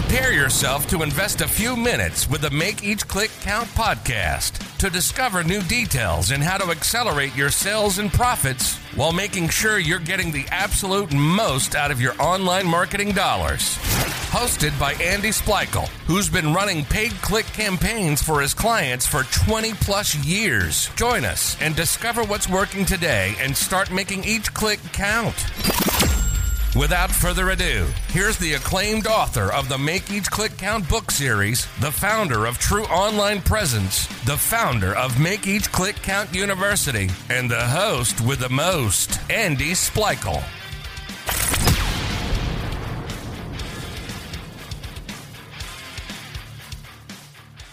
Prepare yourself to invest a few minutes with the Make Each Click Count podcast to discover new details and how to accelerate your sales and profits while making sure you're getting the absolute most out of your online marketing dollars. Hosted by Andy Splichal, who's been running paid click campaigns for his clients for 20 plus years. Join us and discover what's working today and start making each click count. Without further ado, here's the acclaimed author of the Make Each Click Count book series, the founder of True Online Presence, the founder of Make Each Click Count University, and the host with the most, Andy Splichal.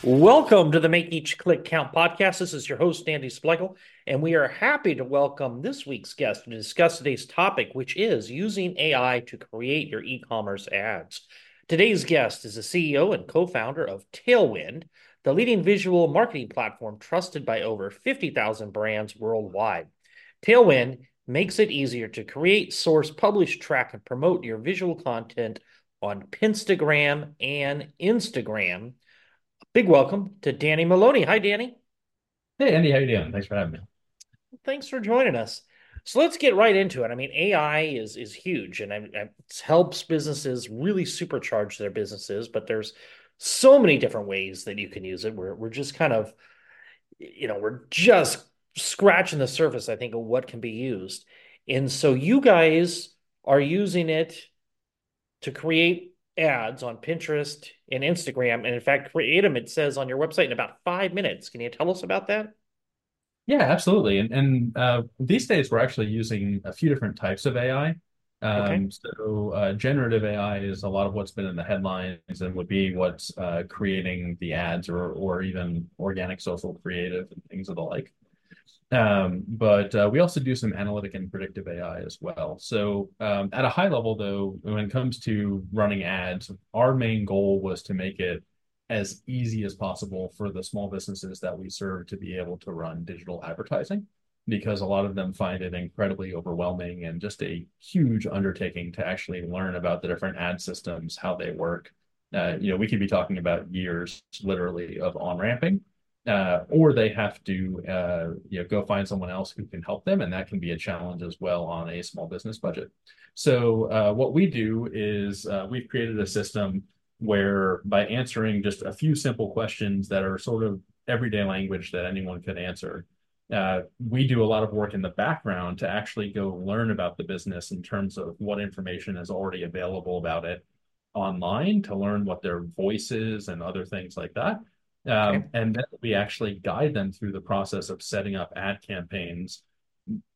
Welcome to the Make Each Click Count podcast. This is your host, Andy Splichal, and we are happy to welcome this week's guest to discuss today's topic, which is using AI to create your e commerce ads. Today's guest is the CEO and co founder of Tailwind, the leading visual marketing platform trusted by over 50,000 brands worldwide. Tailwind makes it easier to create, source, publish, track, and promote your visual content on Pinstagram and Instagram Big welcome to Danny Maloney. Hi, Danny. Hey, Andy. How you doing? Thanks for having me. Thanks for joining us. So let's get right into it. I mean, AI is is huge, and it helps businesses really supercharge their businesses. But there's so many different ways that you can use it. We're we're just kind of, you know, we're just scratching the surface. I think of what can be used, and so you guys are using it to create ads on Pinterest and Instagram, and in fact, create them. It says on your website in about five minutes. Can you tell us about that? Yeah, absolutely. And and uh, these days we're actually using a few different types of AI. Um, okay. So uh, generative AI is a lot of what's been in the headlines and would be what's uh, creating the ads or or even organic social creative and things of the like. Um, but uh, we also do some analytic and predictive AI as well. So um, at a high level, though, when it comes to running ads, our main goal was to make it as easy as possible for the small businesses that we serve to be able to run digital advertising because a lot of them find it incredibly overwhelming and just a huge undertaking to actually learn about the different ad systems, how they work. Uh, you know, we could be talking about years literally of on ramping uh, or they have to uh, you know go find someone else who can help them, and that can be a challenge as well on a small business budget. So uh, what we do is uh, we've created a system where by answering just a few simple questions that are sort of everyday language that anyone could answer, uh, we do a lot of work in the background to actually go learn about the business in terms of what information is already available about it online to learn what their voice is and other things like that um, okay. And then we actually guide them through the process of setting up ad campaigns,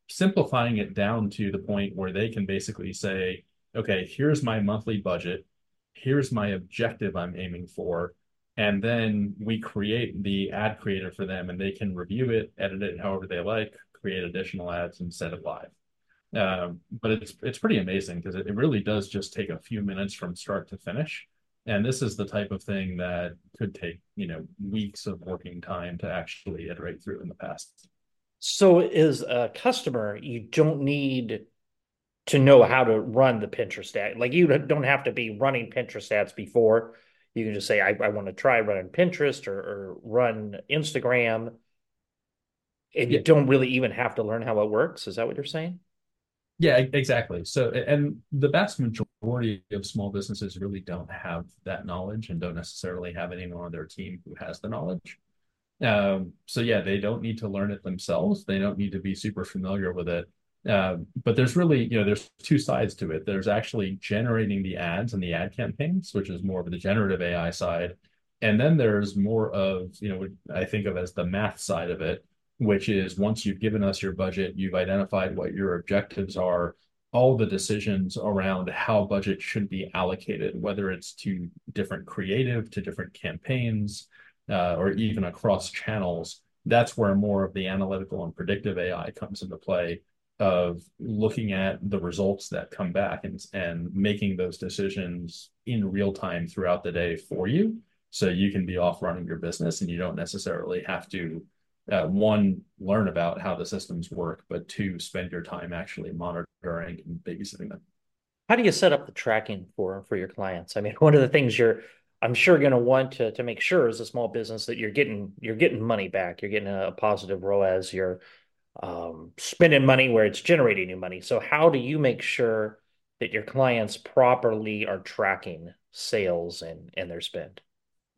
simplifying it down to the point where they can basically say, okay, here's my monthly budget. Here's my objective I'm aiming for. And then we create the ad creator for them and they can review it, edit it however they like, create additional ads and set it live. Um, but it's it's pretty amazing because it, it really does just take a few minutes from start to finish and this is the type of thing that could take you know weeks of working time to actually iterate through in the past. So as a customer you don't need to know how to run the pinterest ad. Like you don't have to be running pinterest ads before. You can just say i, I want to try running pinterest or, or run instagram. And yeah. you don't really even have to learn how it works. Is that what you're saying? Yeah, exactly. So, and the vast majority of small businesses really don't have that knowledge and don't necessarily have anyone on their team who has the knowledge. Um, so, yeah, they don't need to learn it themselves. They don't need to be super familiar with it. Uh, but there's really, you know, there's two sides to it. There's actually generating the ads and the ad campaigns, which is more of the generative AI side. And then there's more of, you know, I think of as the math side of it, which is once you've given us your budget, you've identified what your objectives are, all the decisions around how budget should be allocated, whether it's to different creative, to different campaigns, uh, or even across channels. That's where more of the analytical and predictive AI comes into play of looking at the results that come back and, and making those decisions in real time throughout the day for you. So you can be off running your business and you don't necessarily have to uh, one, learn about how the systems work, but two, spend your time actually monitoring and babysitting them. How do you set up the tracking for for your clients? I mean, one of the things you're I'm sure going to want to to make sure as a small business that you're getting you're getting money back, you're getting a, positive ROAS, you're um, spending money where it's generating you money. So how do you make sure that your clients properly are tracking sales and and their spend?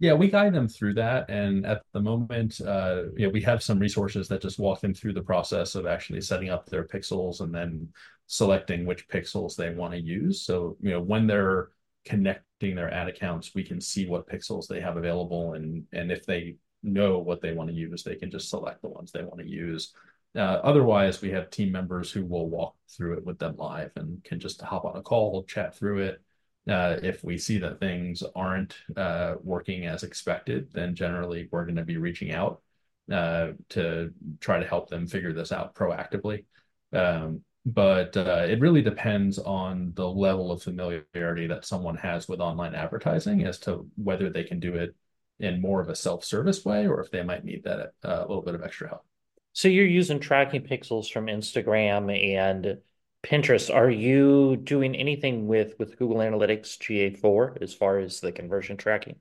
Yeah, we guide them through that. And at the moment, uh, we have some resources that just walk them through the process of actually setting up their pixels and then selecting which pixels they want to use. So, you know, when they're connecting their ad accounts, we can see what pixels they have available. And, and if they know what they want to use, they can just select the ones they want to use. Uh, otherwise, we have team members who will walk through it with them live and can just hop on a call, chat through it uh, if we see that things aren't uh, working as expected, then generally we're going to be reaching out uh, to try to help them figure this out proactively. Um, but uh, it really depends on the level of familiarity that someone has with online advertising as to whether they can do it in more of a self-service way or if they might need that uh, a little bit of extra help. So you're using tracking pixels from Instagram and Pinterest, are you doing anything with with Google Analytics GA4 as far as the conversion tracking?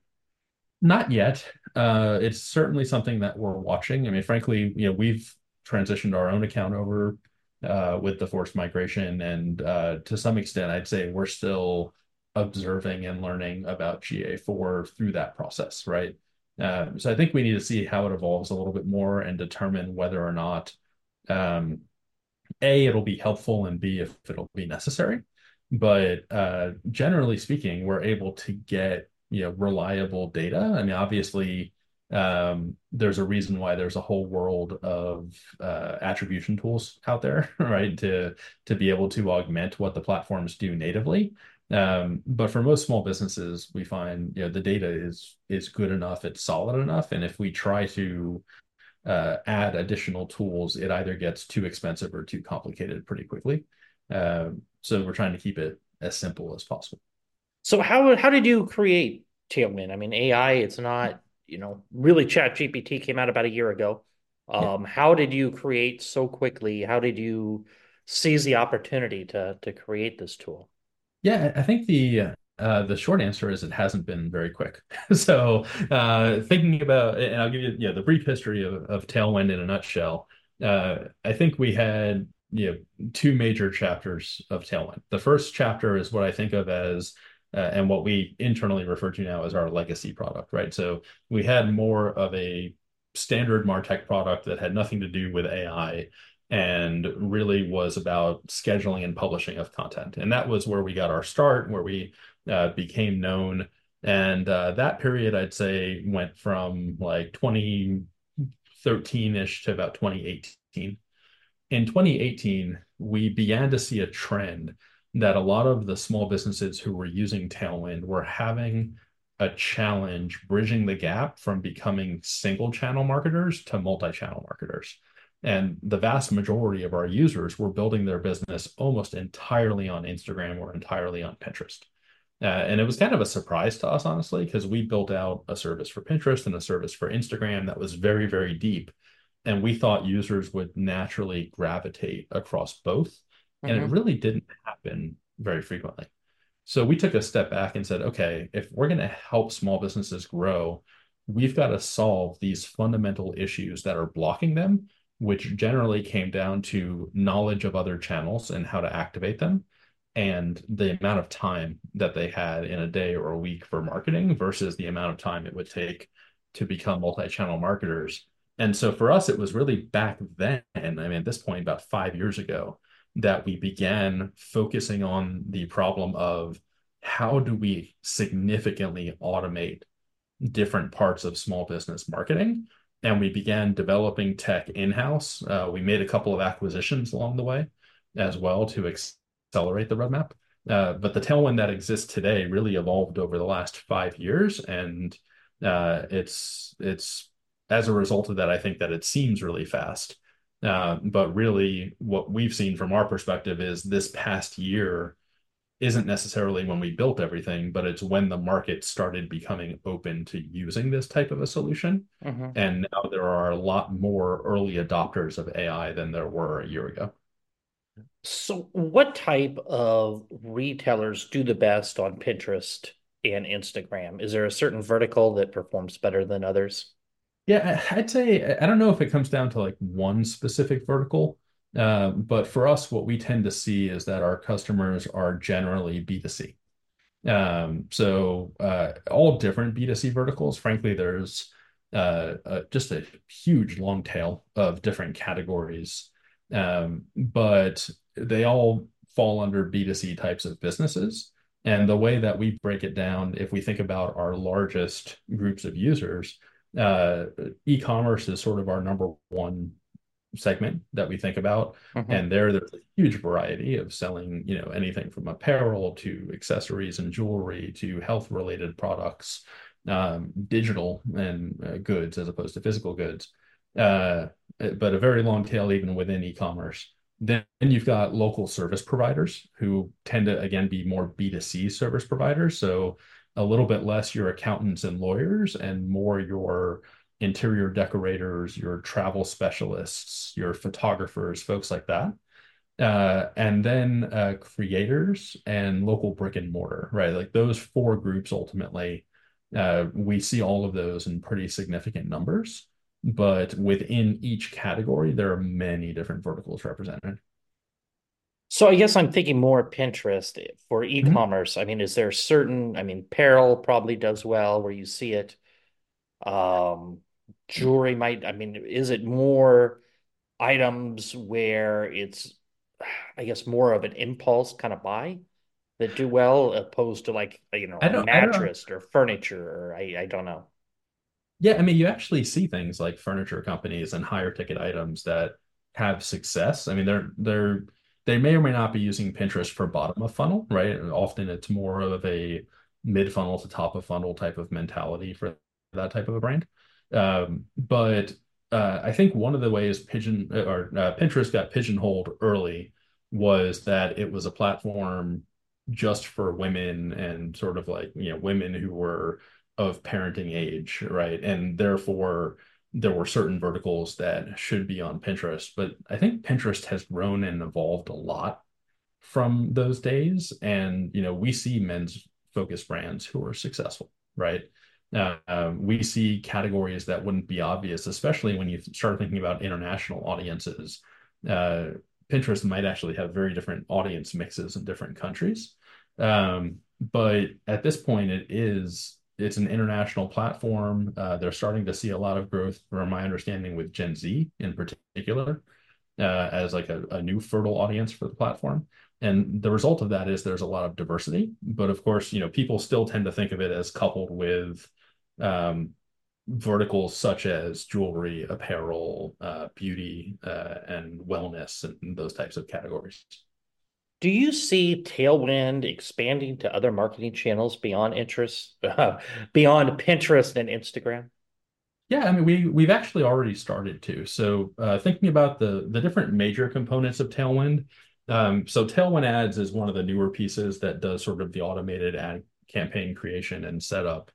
Not yet. Uh, it's certainly something that we're watching. I mean, frankly, you know, we've transitioned our own account over uh, with the forced migration, and uh, to some extent, I'd say we're still observing and learning about GA4 through that process, right? Um, so I think we need to see how it evolves a little bit more and determine whether or not um, a, it'll be helpful, and B, if it'll be necessary. But uh, generally speaking, we're able to get you know reliable data. I mean, obviously, um, there's a reason why there's a whole world of uh, attribution tools out there, right? To to be able to augment what the platforms do natively. Um, but for most small businesses, we find you know the data is is good enough, it's solid enough, and if we try to uh, add additional tools, it either gets too expensive or too complicated pretty quickly. Um, so we're trying to keep it as simple as possible. So how how did you create Tailwind? I mean, AI, it's not you know really. Chat GPT came out about a year ago. Um, yeah. How did you create so quickly? How did you seize the opportunity to to create this tool? Yeah, I think the uh, the short answer is it hasn't been very quick. so uh, thinking about, and I'll give you, yeah, the brief history of, of Tailwind in a nutshell. Uh, I think we had you know two major chapters of Tailwind. The first chapter is what I think of as uh, and what we internally refer to now as our legacy product, right? So we had more of a standard Martech product that had nothing to do with AI and really was about scheduling and publishing of content. And that was where we got our start, where we uh, became known. And uh, that period, I'd say, went from like 2013 ish to about 2018. In 2018, we began to see a trend that a lot of the small businesses who were using Tailwind were having a challenge bridging the gap from becoming single channel marketers to multi channel marketers. And the vast majority of our users were building their business almost entirely on Instagram or entirely on Pinterest. Uh, and it was kind of a surprise to us, honestly, because we built out a service for Pinterest and a service for Instagram that was very, very deep. And we thought users would naturally gravitate across both. Mm-hmm. And it mm-hmm. really didn't happen very frequently. So we took a step back and said, okay, if we're going to help small businesses grow, we've got to solve these fundamental issues that are blocking them, which generally came down to knowledge of other channels and how to activate them and the mm-hmm. amount of time that they had in a day or a week for marketing versus the amount of time it would take to become multi-channel marketers. And so for us, it was really back then, I mean, at this point, about five years ago, that we began focusing on the problem of how do we significantly automate different parts of small business marketing and we began developing tech in-house uh, we made a couple of acquisitions along the way as well to accelerate the roadmap. Uh, but the tailwind that exists today really evolved over the last five years, and uh, it's it's as a result of that, I think that it seems really fast. But really, what we've seen from our perspective is this past year isn't necessarily when we built everything, but it's when the market started becoming open to using this type of a solution. Mm-hmm. And now there are a lot more early adopters of AI than there were a year ago. So, what type of retailers do the best on Pinterest and Instagram? Is there a certain vertical that performs better than others? Yeah, I- would say I don't know if it comes down to like one specific vertical, but for us, what we tend to see is that our customers are generally B2C. Um, so uh, all different B2C verticals. Frankly, there's uh, uh, just a huge long tail of different categories, um, but they all fall under B2C types of businesses. And the way that we break it down, if we think about our largest groups of users, uh, e-commerce is sort of our number one segment that we think about. Mm-hmm. And there, there's a huge variety of selling, you know, anything from apparel to accessories and jewelry to health related products, um, digital and uh, goods as opposed to physical goods. Uh, but a very long tail even within e-commerce. Then you've got local service providers who tend to again be more B2C service providers. So a little bit less your accountants and lawyers and more your interior decorators, your travel specialists, your photographers, folks like that. Uh, and then uh, creators and local brick and mortar, right? Like those four groups ultimately, uh, we see all of those in pretty significant numbers. But within each category, there are many different verticals represented. So I guess I'm thinking more Pinterest for mm-hmm. e-commerce. Mm-hmm. I mean, is there certain, I mean, apparel probably does well where you see it. Um, jewelry might, I mean, is it more items where it's, I guess, more of an impulse kind of buy that do well opposed to like, you know, a mattress or furniture or I, I don't know. Yeah, I mean, you actually see things like furniture companies and higher ticket items that have success. I mean, they're they're they may or may not be using Pinterest for bottom of funnel, right? And often it's more of a mid funnel to top of funnel type of mentality for that type of a brand. Um, but uh, I think one of the ways Pigeon or uh, Pinterest got pigeonholed early was that it was a platform just for women and sort of like you know women who were of parenting age, right? And therefore, there were certain verticals that should be on Pinterest. But I think Pinterest has grown and evolved a lot from those days. And, you know, we see men's focused brands who are successful, right? Um, we see categories that wouldn't be obvious, especially when you start thinking about international audiences. Uh, Pinterest might actually have very different audience mixes in different countries. Um, but at this point, it is it's an international platform. Uh, they're starting to see a lot of growth, from my understanding, with Gen Z in particular, uh, as like a, a, new fertile audience for the platform. And the result of that is there's a lot of diversity. But of course, you know, people still tend to think of it as coupled with um, verticals such as jewelry, apparel, uh, beauty, uh, and wellness, and those types of categories. Do you see Tailwind expanding to other marketing channels beyond interest, uh, beyond Pinterest and Instagram? Yeah, I mean we we've actually already started to. So uh, thinking about the the different major components of Tailwind. Um, so Tailwind Ads is one of the newer pieces that does sort of the automated ad campaign creation and setup.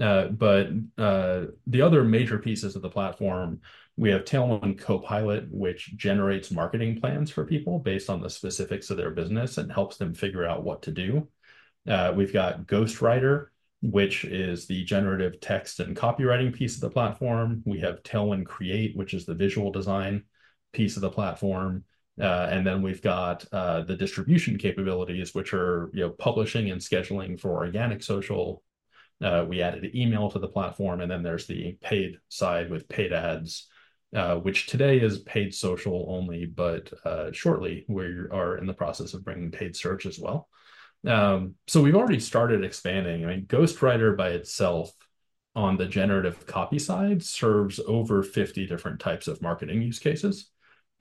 Uh, but uh, the other major pieces of the platform we have Tailwind Copilot, which generates marketing plans for people based on the specifics of their business and helps them figure out what to do. Uh, we've got Ghostwriter, which is the generative text and copywriting piece of the platform. We have Tailwind Create, which is the visual design piece of the platform. Uh, and then we've got uh, the distribution capabilities, which are you know publishing and scheduling for organic social. Uh, we added email to the platform, and then there's the paid side with paid ads uh, which today is paid social only, but uh, shortly we are in the process of bringing paid search as well. Um, so we've already started expanding. I mean, Ghostwriter by itself on the generative copy side serves over 50 different types of marketing use cases.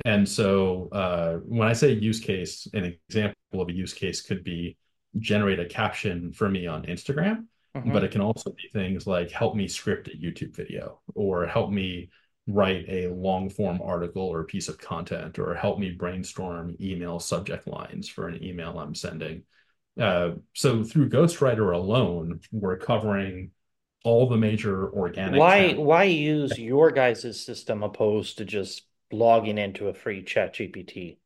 And so uh, when I say use case, an example of a use case could be generate a caption for me on Instagram, mm-hmm. but it can also be things like help me script a YouTube video or help me write a long form article or piece of content or help me brainstorm email subject lines for an email I'm sending. Uh, so through Ghostwriter alone, we're covering all the major organic. Why channels. why use your guys' system opposed to just logging into a free chat GPT?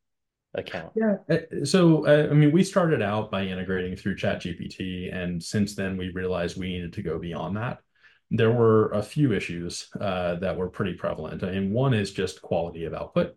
Account? Yeah. Uh, so, uh, I mean, we started out by integrating through ChatGPT, and since then we realized we needed to go beyond that. There were a few issues uh, that were pretty prevalent. I mean, one is just quality of output.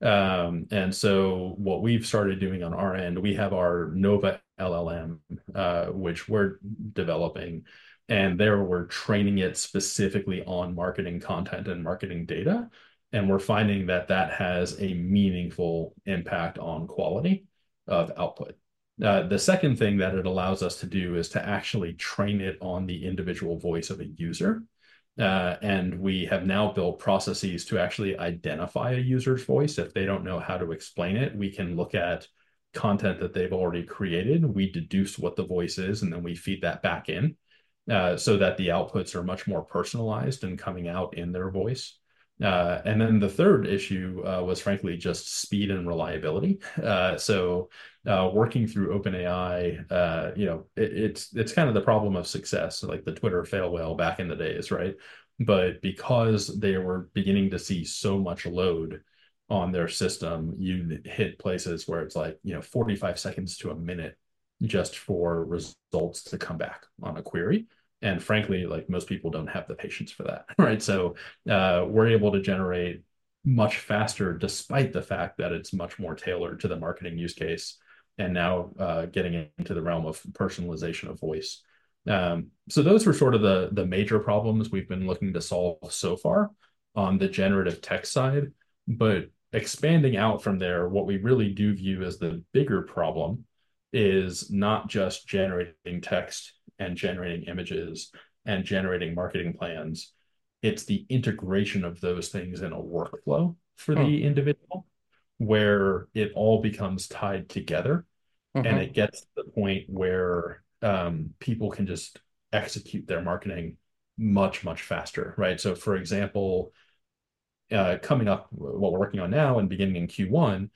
Um, and so what we've started doing on our end, we have our Nova LLM, uh, which we're developing, and there we're training it specifically on marketing content and marketing data. And we're finding that that has a meaningful impact on quality of output. Uh, the second thing that it allows us to do is to actually train it on the individual voice of a user. Uh, and we have now built processes to actually identify a user's voice. If they don't know how to explain it, we can look at content that they've already created. We deduce what the voice is, and then we feed that back in uh, so that the outputs are much more personalized and coming out in their voice. Uh, and then the third issue uh, was frankly just speed and reliability. Uh, so uh, working through OpenAI, uh, you know, it, it's it's kind of the problem of success, like the Twitter fail whale back in the days, right? But because they were beginning to see so much load on their system, you hit places where it's like you know 45 seconds to a minute just for results to come back on a query and frankly like most people don't have the patience for that right? So uh, we're able to generate much faster despite the fact that it's much more tailored to the marketing use case and now uh, getting into the realm of personalization of voice. Um, so those were sort of the the major problems we've been looking to solve so far on the generative text side. But expanding out from there what we really do view as the bigger problem is not just generating text and generating images and generating marketing plans. It's the integration of those things in a workflow for the hmm. individual where it all becomes tied together mm-hmm. and it gets to the point where um, people can just execute their marketing much, much faster, right? So, for example, uh, coming up, what we're working on now and beginning in Q1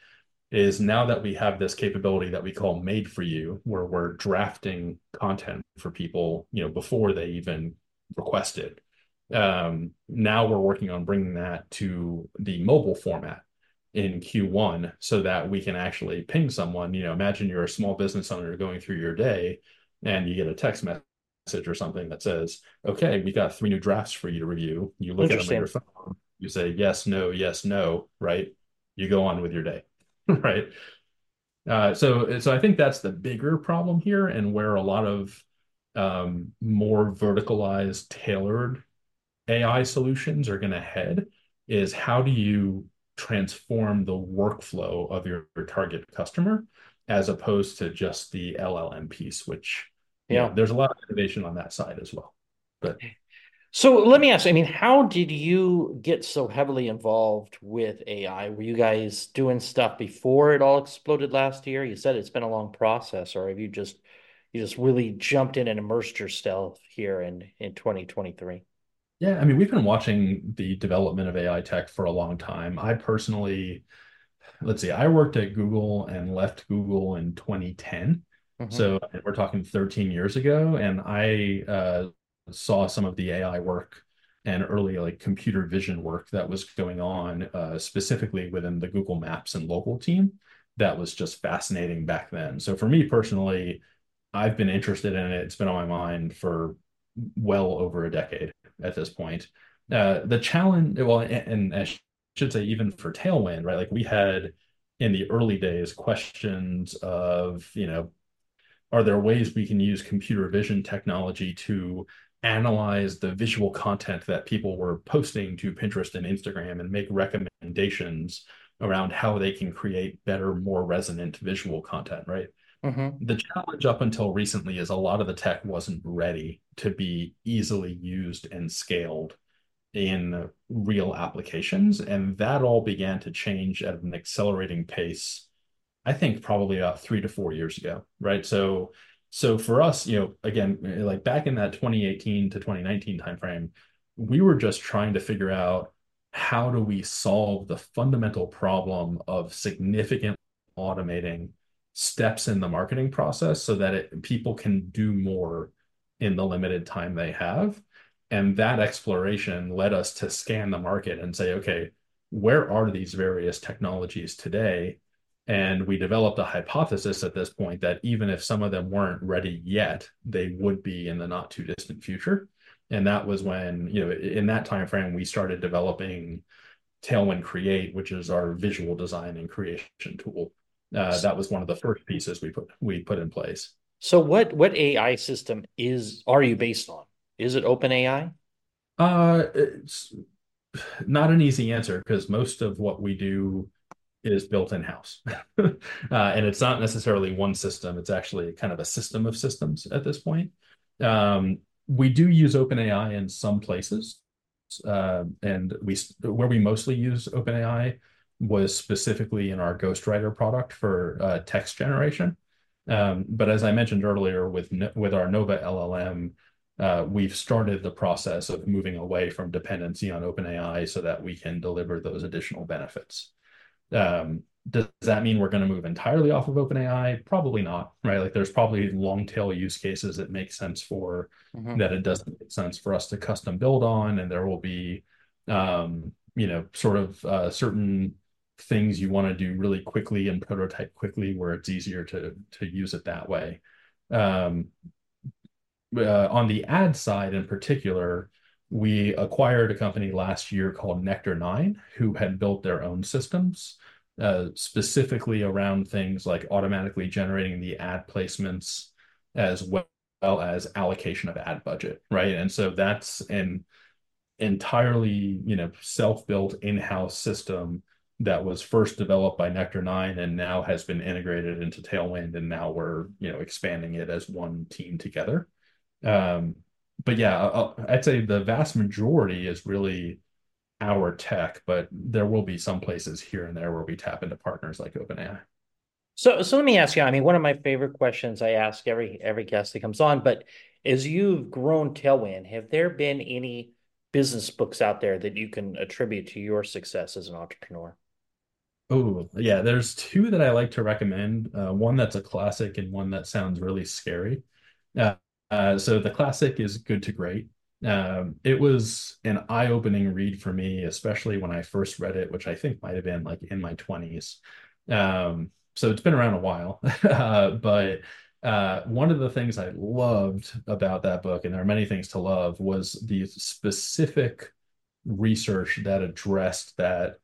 is now that we have this capability that we call made for you where we're drafting content for people you know before they even request it um, now we're working on bringing that to the mobile format in q1 so that we can actually ping someone. You know imagine you're a small business owner going through your day and you get a text message or something that says okay we got three new drafts for you to review. You look at them on your phone. You say yes no yes no right? You go on with your day right? Uh, so, so I think that's the bigger problem here, and where a lot of um, more verticalized, tailored AI solutions are going to head is how do you transform the workflow of your, your, target customer as opposed to just the LLM piece, which yeah, you know, there's a lot of innovation on that side as well. But so let me ask, I mean, how did you get so heavily involved with AI? Were you guys doing stuff before it all exploded last year? You said it's been a long process, or have you just you just really jumped in and immersed yourself here in in 2023? Yeah, I mean, we've been watching the development of AI tech for a long time. I personally, let's see, I worked at Google and left Google in 2010. Mm-hmm. So we're talking 13 years ago, and I uh, saw some of the AI work and early like computer vision work that was going on uh, specifically within the Google Maps and local team that was just fascinating back then. So for me personally, I've been interested in it. It's been on my mind for well over a decade at this point. Uh, the challenge, well, and, and I should say even for Tailwind, right? Like we had in the early days questions of, you know, are there ways we can use computer vision technology to analyze the visual content that people were posting to Pinterest and Instagram and make recommendations around how they can create better, more resonant visual content, right? Mm-hmm. The challenge up until recently is a lot of the tech wasn't ready to be easily used and scaled in real applications. And that all began to change at an accelerating pace, I think probably about three to four years ago, right? So so for us, you know, again, eh, like back in that 2018 to 2019 timeframe, we were just trying to figure out how do we solve the fundamental problem of significant automating steps in the marketing process so that it, people can do more in the limited time they have. And that exploration led us to scan the market and say, okay, where are these various technologies today And we developed a hypothesis at this point that even if some of them weren't ready yet, they would be in the not too distant future. And that was when, you know, in that time frame, we started developing Tailwind Create, which is our visual design and creation tool. Uh, that was one of the first pieces we put we put in place. So what what AI system is are you based on? Is it OpenAI? Uh, it's not an easy answer because most of what we do is built in house, uh, and it's not necessarily one system. It's actually kind of a system of systems at this point. Um, we do use OpenAI in some places, uh, and we where we mostly use OpenAI was specifically in our Ghostwriter product for uh, text generation. Um, but as I mentioned earlier, with with our Nova LLM, uh, we've started the process of moving away from dependency on OpenAI so that we can deliver those additional benefits. Um, does that mean we're going to move entirely off of OpenAI? Probably not, right? Like there's probably long tail use cases that make sense for mm-hmm. that it doesn't make sense for us to custom build on, and there will be, um, you know, sort of uh, certain things you want to do really quickly and prototype quickly where it's easier to to use it that way. Um, uh, on the ad side in particular, we acquired a company last year called Nectar9, who had built their own systems uh, specifically around things like automatically generating the ad placements as well as allocation of ad budget, right? And so that's an entirely, you know, self-built in-house system that was first developed by Nectar9 and now has been integrated into Tailwind, and now we're, you know, expanding it as one team together. Um, but yeah, I'll, I'd say the vast majority is really our tech, but there will be some places here and there where we tap into partners like OpenAI. So, so let me ask you. I mean, one of my favorite questions I ask every every guest that comes on, but as you've grown Tailwind, have there been any business books out there that you can attribute to your success as an entrepreneur? Oh, yeah, there's two that I like to recommend. Uh, one that's a classic and one that sounds really scary. Uh, uh, so the classic is Good to Great. Um, it was an eye-opening read for me, especially when I first read it, which I think might have been like in my 20s. Um, so it's been around a while. uh, but uh, one of the things I loved about that book, and there are many things to love, was the specific research that addressed that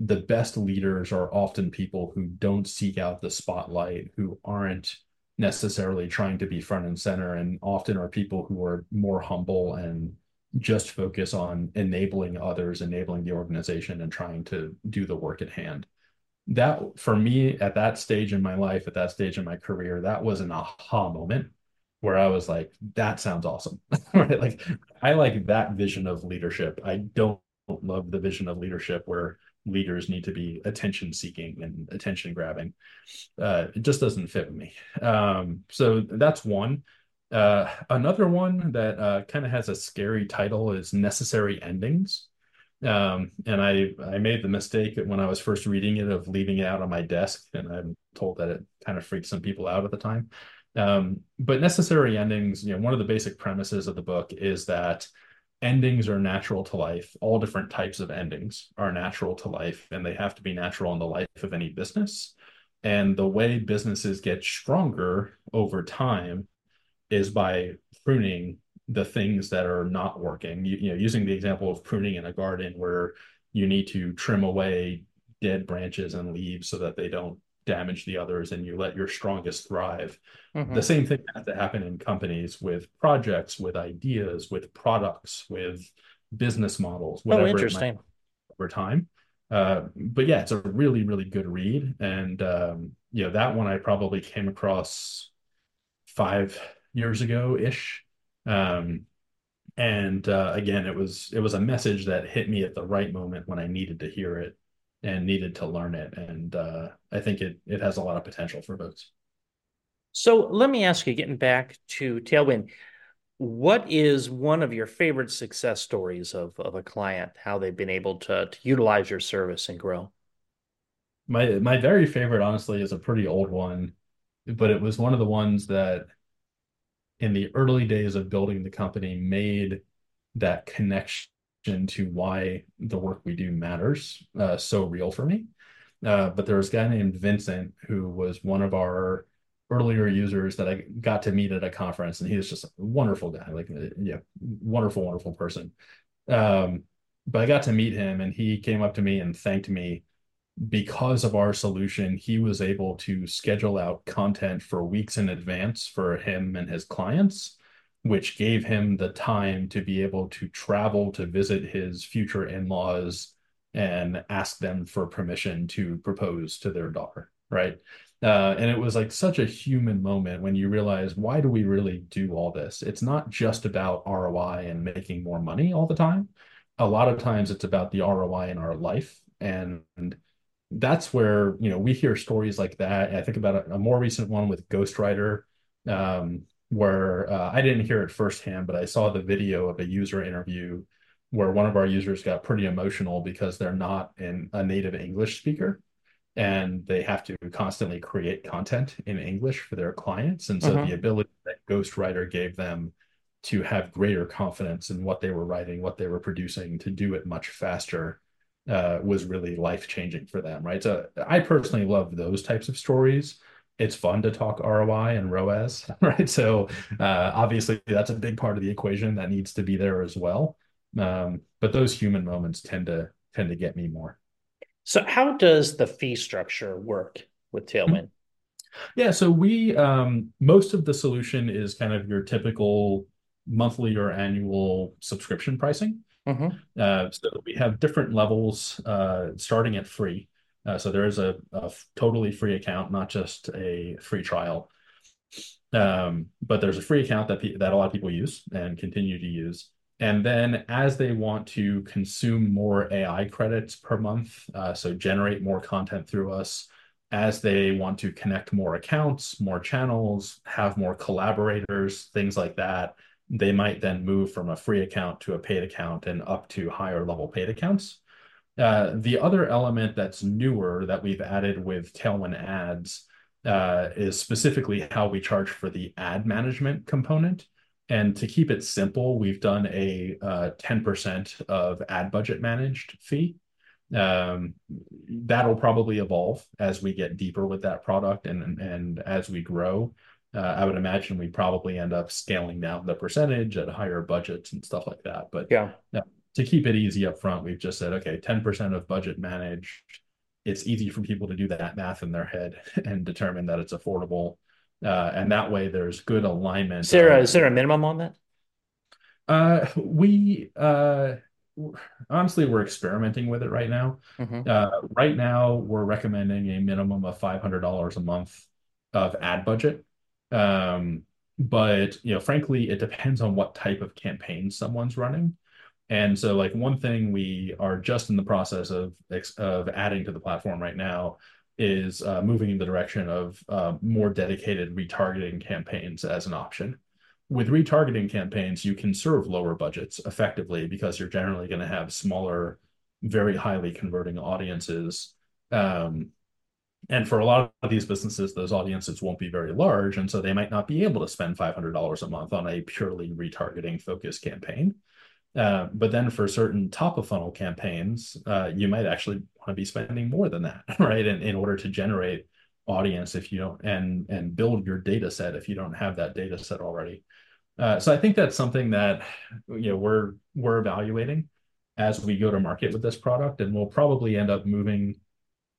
the best leaders are often people who don't seek out the spotlight, who aren't necessarily trying to be front and center and often are people who are more humble and just focus on enabling others enabling the organization and trying to do the work at hand. That for me at that stage in my life at that stage in my career that was an aha moment where i was like that sounds awesome. Right? Like i like that vision of leadership. I don't love the vision of leadership where leaders need to be attention seeking and attention grabbing. Uh, it just doesn't fit with me. Um, so that's one. Uh, another one that uh, kind of has a scary title is Necessary Endings. Um, and I, I made the mistake when I was first reading it of leaving it out on my desk. And I'm told that it kind of freaked some people out at the time. Um, but Necessary Endings, you know, one of the basic premises of the book is that endings are natural to life. All different types of endings are natural to life, and they have to be natural in the life of any business. And the way businesses get stronger over time is by pruning the things that are not working. You, you know, using the example of pruning in a garden where you need to trim away dead branches and leaves so that they don't damage the others and you let your strongest thrive. Mm-hmm. The same thing has to happen in companies with projects, with ideas, with products, with business models, oh, whatever oh, interesting. over time. Uh, but yeah, it's a really, really good read. And, um, you know, that one I probably came across five years ago ish. Um, and uh, again, it was it was a message that hit me at the right moment when I needed to hear it and needed to learn it. And uh, I think it it has a lot of potential for folks. So let me ask you, getting back to Tailwind, what is one of your favorite success stories of, of a client, how they've been able to, to utilize your service and grow? My my very favorite, honestly, is a pretty old one, but it was one of the ones that in the early days of building the company made that connection to why the work we do matters uh, so real for me. Uh, but there was a guy named Vincent who was one of our earlier users that I got to meet at a conference, and he was just a wonderful guy, like uh, yeah, wonderful, wonderful person. Um, but I got to meet him, and he came up to me and thanked me because of our solution. He was able to schedule out content for weeks in advance for him and his clients, which gave him the time to be able to travel to visit his future in-laws and ask them for permission to propose to their daughter, right? Uh, and it was like such a human moment when you realize why do we really do all this? It's not just about ROI and making more money all the time. A lot of times it's about the ROI in our life. And that's where, you know, we hear stories like that. I think about a, a more recent one with Ghostwriter, um, where uh, I didn't hear it firsthand, but I saw the video of a user interview where one of our users got pretty emotional because they're not in a native English speaker and they have to constantly create content in English for their clients. And so uh-huh. the ability that Ghostwriter gave them to have greater confidence in what they were writing, what they were producing, to do it much faster uh, was really life changing for them, right? So I personally love those types of stories. It's fun to talk ROI and ROAS, right? So uh, obviously that's a big part of the equation that needs to be there as well. Um, but those human moments tend to tend to get me more. So, how does the fee structure work with Tailwind? Yeah, so we um, most of the solution is kind of your typical monthly or annual subscription pricing. Mm-hmm. Uh, so we have different levels uh, starting at free. Uh, so there is a, a, totally free account, not just a free trial. Um, but there's a free account that pe- that a lot of people use and continue to use. And then as they want to consume more AI credits per month, uh, so generate more content through us, as they want to connect more accounts, more channels, have more collaborators, things like that, they might then move from a free account to a paid account and up to higher level paid accounts. Uh, the other element that's newer that we've added with Tailwind ads uh, is specifically how we charge for the ad management component. And to keep it simple, we've done a uh, 10% of ad budget managed fee. Um, that'll probably evolve as we get deeper with that product and, and as we grow. Uh, I would imagine we probably end up scaling down the percentage at higher budgets and stuff like that. But yeah, to keep it easy up front, we've just said, okay, 10% of budget managed. It's easy for people to do that math in their head and determine that it's affordable uh, and that way there's good alignment. Sarah, is there a minimum on that? Uh, we uh, honestly we're experimenting with it right now. Mm-hmm. Uh, right now we're recommending a minimum of five hundred dollars a month of ad budget. Um, but you know, frankly, it depends on what type of campaign someone's running. And so, like one thing we are just in the process of of adding to the platform right now is uh, moving in the direction of uh, more dedicated retargeting campaigns as an option. With retargeting campaigns, you can serve lower budgets effectively because you're generally going to have smaller, very highly converting audiences. Um, and for a lot of these businesses, those audiences won't be very large. And so they might not be able to spend $500 a month on a purely retargeting focused campaign. Uh, but then for certain top of funnel campaigns, uh, you might actually want to be spending more than that, right? In, in order to generate audience if you don't and and build your data set if you don't have that data set already. Uh, so I think that's something that you know we're we're evaluating as we go to market with this product, and we'll probably end up moving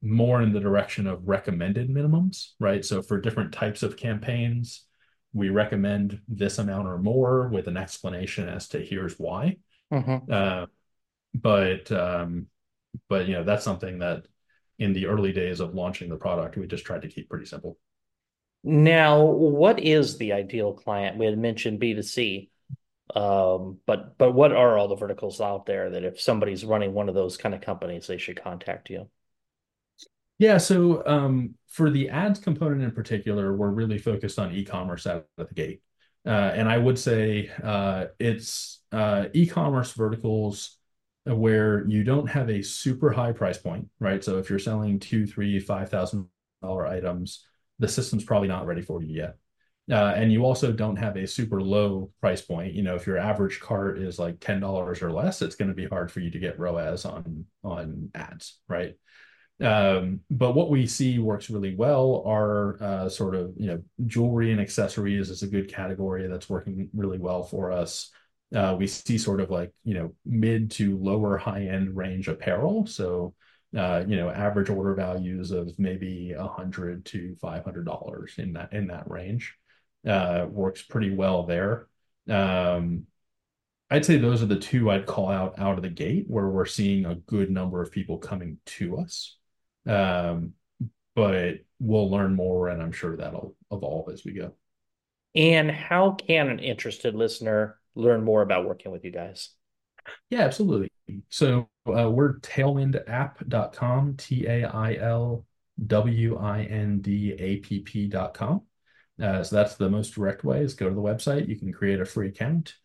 more in the direction of recommended minimums, right? So for different types of campaigns, we recommend this amount or more with an explanation as to here's why. Mm-hmm. Uh, but um, but you know that's something that in the early days of launching the product we just tried to keep pretty simple. Now, what is the ideal client? We had mentioned B 2 C, um, but but what are all the verticals out there that if somebody's running one of those kind of companies, they should contact you? Yeah, so um, for the ads component in particular, we're really focused on e-commerce out of the gate. Uh, and I would say uh, it's uh, e-commerce verticals where you don't have a super high price point, right? So if you're selling two, three, five thousand dollar items, the system's probably not ready for you yet. Uh, and you also don't have a super low price point. You know, if your average cart is like ten dollars or less, it's going to be hard for you to get ROAS on on ads, right? Um, but what we see works really well are uh, sort of you know jewelry and accessories is a good category that's working really well for us. Uh, we see sort of like you know mid to lower high end range apparel. So uh, you know average order values of maybe a hundred to five hundred dollars in that in that range uh, works pretty well there. Um, I'd say those are the two I'd call out out of the gate where we're seeing a good number of people coming to us. Um, but we'll learn more, and I'm sure that'll evolve as we go. And how can an interested listener learn more about working with you guys? Yeah, absolutely. So uh, we're tailwindapp.com, T A I L W I N D A P P.com. Uh, so that's the most direct way is go to the website. You can create a free account,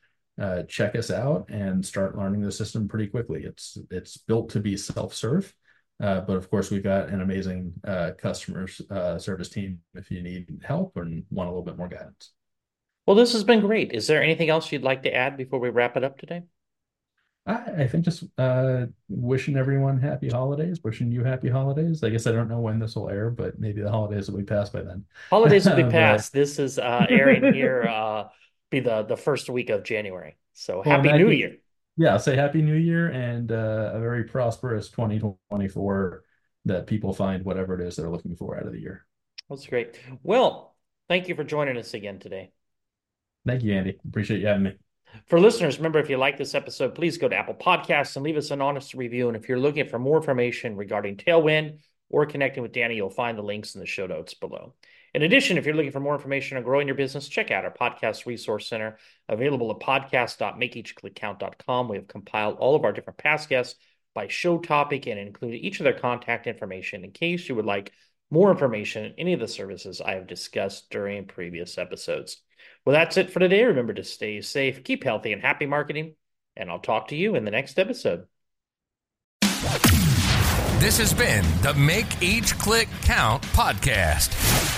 uh, check us out, and start learning the system pretty quickly. It's it's built to be self-serve. Uh, but of course, we've got an amazing uh, customer uh, service team if you need help and want a little bit more guidance. Well, this has been great. Is there anything else you'd like to add before we wrap it up today? I, I think just uh, wishing everyone happy holidays, wishing you happy holidays. I guess I don't know when this will air, but maybe the holidays will be past by then. Holidays will be past. but... This is uh, airing here, uh, be the, the first week of January. So well, happy New Year. Yeah, say happy New Year and uh, a very prosperous 2024 that people find whatever it is they're looking for out of the year. That's great. Well, thank you for joining us again today. Thank you, Andy. Appreciate you having me. For listeners, remember if you like this episode, please go to Apple Podcasts and leave us an honest review. And if you're looking for more information regarding Tailwind or connecting with Danny, you'll find the links in the show notes below. In addition, if you're looking for more information on growing your business, check out our podcast resource center available at podcast.makeeachclickcount.com. We have compiled all of our different past guests by show topic and included each of their contact information in case you would like more information on any of the services I have discussed during previous episodes. Well, that's it for today. Remember to stay safe, keep healthy, and happy marketing. And I'll talk to you in the next episode. This has been the Make Each Click Count podcast.